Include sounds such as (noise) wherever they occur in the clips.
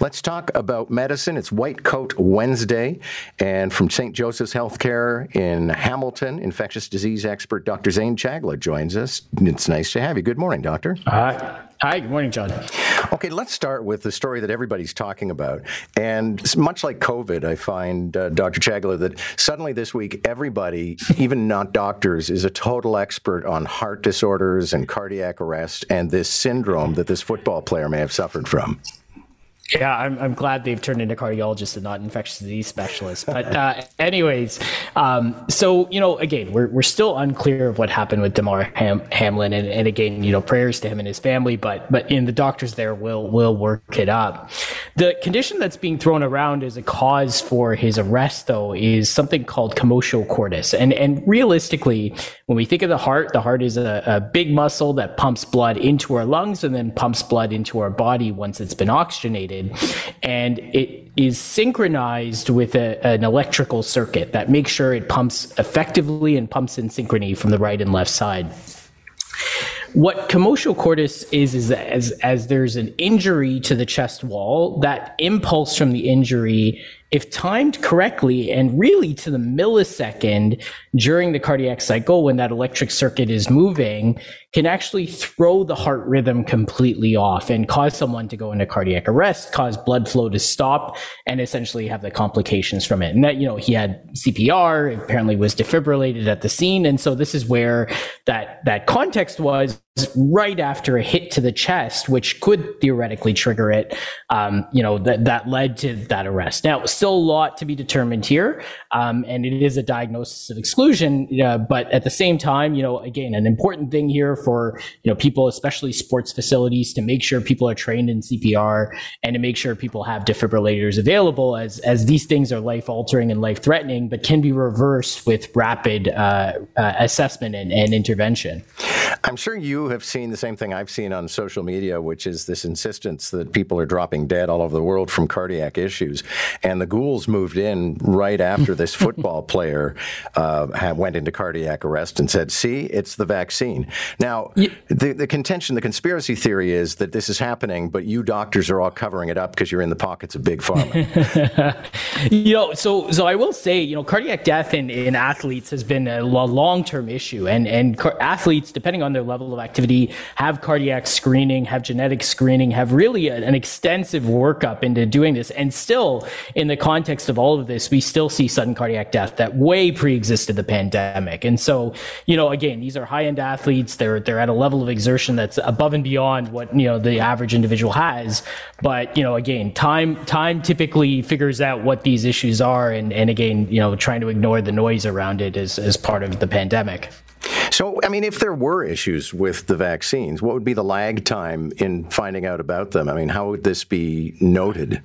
Let's talk about medicine. It's White Coat Wednesday. And from St. Joseph's Healthcare in Hamilton, infectious disease expert Dr. Zain Chagla joins us. It's nice to have you. Good morning, Doctor. Hi. Hi, good morning, John. Okay, let's start with the story that everybody's talking about. And much like COVID, I find, uh, Dr. Chagla, that suddenly this week, everybody, even not doctors, is a total expert on heart disorders and cardiac arrest and this syndrome that this football player may have suffered from. Yeah, I'm, I'm glad they've turned into cardiologists and not infectious disease specialists. But, uh, (laughs) anyways, um, so, you know, again, we're, we're still unclear of what happened with Damar Ham- Hamlin. And, and again, you know, prayers to him and his family, but, but in the doctors there will, will work it up. The condition that's being thrown around as a cause for his arrest, though, is something called commotio cordis. And, and realistically, when we think of the heart, the heart is a, a big muscle that pumps blood into our lungs and then pumps blood into our body once it's been oxygenated and it is synchronized with a, an electrical circuit that makes sure it pumps effectively and pumps in synchrony from the right and left side. What commotio cordis is is as as there's an injury to the chest wall, that impulse from the injury if timed correctly and really to the millisecond during the cardiac cycle when that electric circuit is moving can actually throw the heart rhythm completely off and cause someone to go into cardiac arrest, cause blood flow to stop and essentially have the complications from it. And that, you know, he had CPR, apparently was defibrillated at the scene. And so this is where that, that context was right after a hit to the chest, which could theoretically trigger it. Um, you know, that, that led to that arrest. Now, still a lot to be determined here. Um, and it is a diagnosis of exclusion. Uh, but at the same time, you know, again, an important thing here for, you know, people, especially sports facilities to make sure people are trained in CPR and to make sure people have defibrillators available as, as these things are life altering and life threatening, but can be reversed with rapid uh, uh, assessment and, and intervention. I'm sure you have seen the same thing I've seen on social media, which is this insistence that people are dropping dead all over the world from cardiac issues. And the ghouls moved in right after this (laughs) football player uh, went into cardiac arrest and said, see, it's the vaccine. Now, yeah. the, the contention, the conspiracy theory is that this is happening, but you doctors are all covering it up because you're in the pockets of big pharma. (laughs) you know, so so I will say, you know, cardiac death in, in athletes has been a long term issue, and and car- athletes, depending on their level of activity, have cardiac screening, have genetic screening, have really a, an extensive workup into doing this, and still, in the context of all of this, we still see sudden cardiac death that way pre-existed the pandemic, and so, you know, again, these are high end athletes. They're they're at a level of exertion that's above and beyond what you know the average individual has. But you know, again, time time typically figures out what these issues are, and and again, you know, trying to ignore the noise around it is as part of the pandemic. So, I mean, if there were issues with the vaccines, what would be the lag time in finding out about them? I mean, how would this be noted?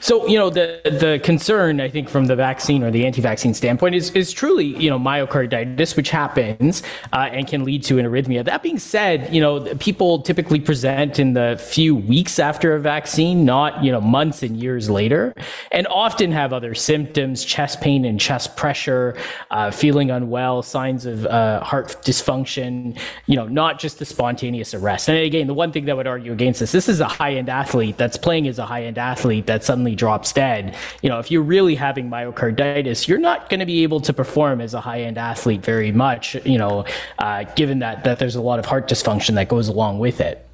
So you know the the concern I think from the vaccine or the anti-vaccine standpoint is is truly you know myocarditis, which happens uh, and can lead to an arrhythmia. That being said, you know people typically present in the few weeks after a vaccine, not you know months and years later, and often have other symptoms: chest pain and chest pressure, uh, feeling unwell, signs of uh, heart dysfunction. You know, not just the spontaneous arrest. And again, the one thing that would argue against this: this is a high-end athlete that's playing as a high-end athlete that suddenly drops dead. You know, if you're really having myocarditis, you're not going to be able to perform as a high end athlete very much, you know, uh, given that, that there's a lot of heart dysfunction that goes along with it.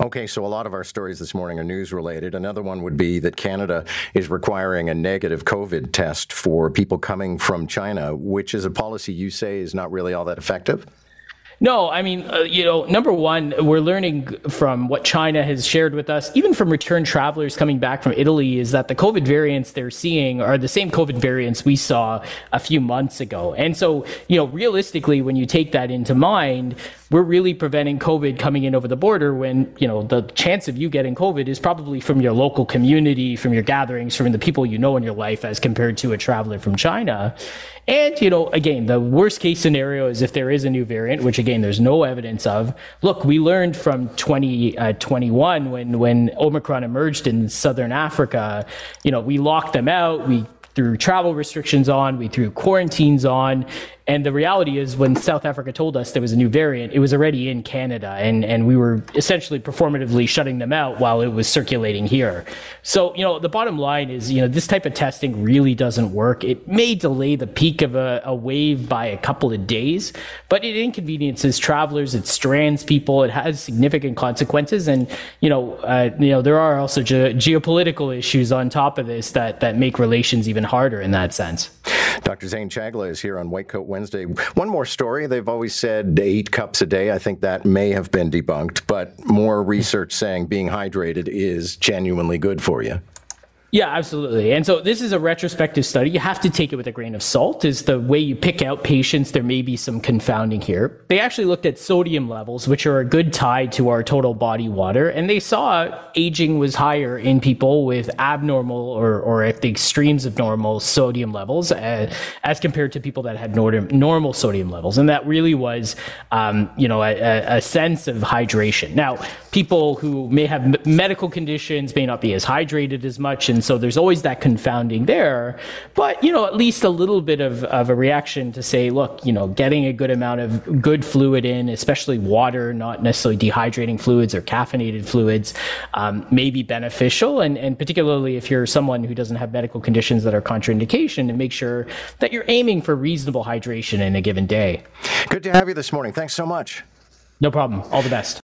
Okay, so a lot of our stories this morning are news related. Another one would be that Canada is requiring a negative COVID test for people coming from China, which is a policy you say is not really all that effective. No, I mean, uh, you know, number one, we're learning from what China has shared with us, even from returned travelers coming back from Italy, is that the COVID variants they're seeing are the same COVID variants we saw a few months ago. And so, you know, realistically, when you take that into mind, we're really preventing COVID coming in over the border when, you know, the chance of you getting COVID is probably from your local community, from your gatherings, from the people you know in your life as compared to a traveler from China. And, you know, again, the worst case scenario is if there is a new variant, which again, there's no evidence of. Look, we learned from 2021 uh, when, when Omicron emerged in southern Africa, you know, we locked them out. We threw travel restrictions on, we threw quarantines on, And the reality is, when South Africa told us there was a new variant, it was already in Canada, and, and we were essentially performatively shutting them out while it was circulating here. So, you know, the bottom line is, you know, this type of testing really doesn't work. It may delay the peak of a, a wave by a couple of days, but it inconveniences travelers, it strands people, it has significant consequences, and you know, uh, you know, there are also ge- geopolitical issues on top of this that that make relations even harder in that sense. Dr. Zain Chagla is here on White Coat Wednesday. One more story. They've always said eight cups a day. I think that may have been debunked, but more research saying being hydrated is genuinely good for you. Yeah, absolutely. And so this is a retrospective study. You have to take it with a grain of salt. Is the way you pick out patients. There may be some confounding here. They actually looked at sodium levels, which are a good tie to our total body water, and they saw aging was higher in people with abnormal or, or at the extremes of normal sodium levels as, uh, as compared to people that had normal sodium levels. And that really was, um, you know, a, a sense of hydration. Now, people who may have medical conditions may not be as hydrated as much and so there's always that confounding there. But, you know, at least a little bit of, of a reaction to say, look, you know, getting a good amount of good fluid in, especially water, not necessarily dehydrating fluids or caffeinated fluids, um, may be beneficial. And, and particularly if you're someone who doesn't have medical conditions that are contraindication, to make sure that you're aiming for reasonable hydration in a given day. Good to have you this morning. Thanks so much. No problem. All the best.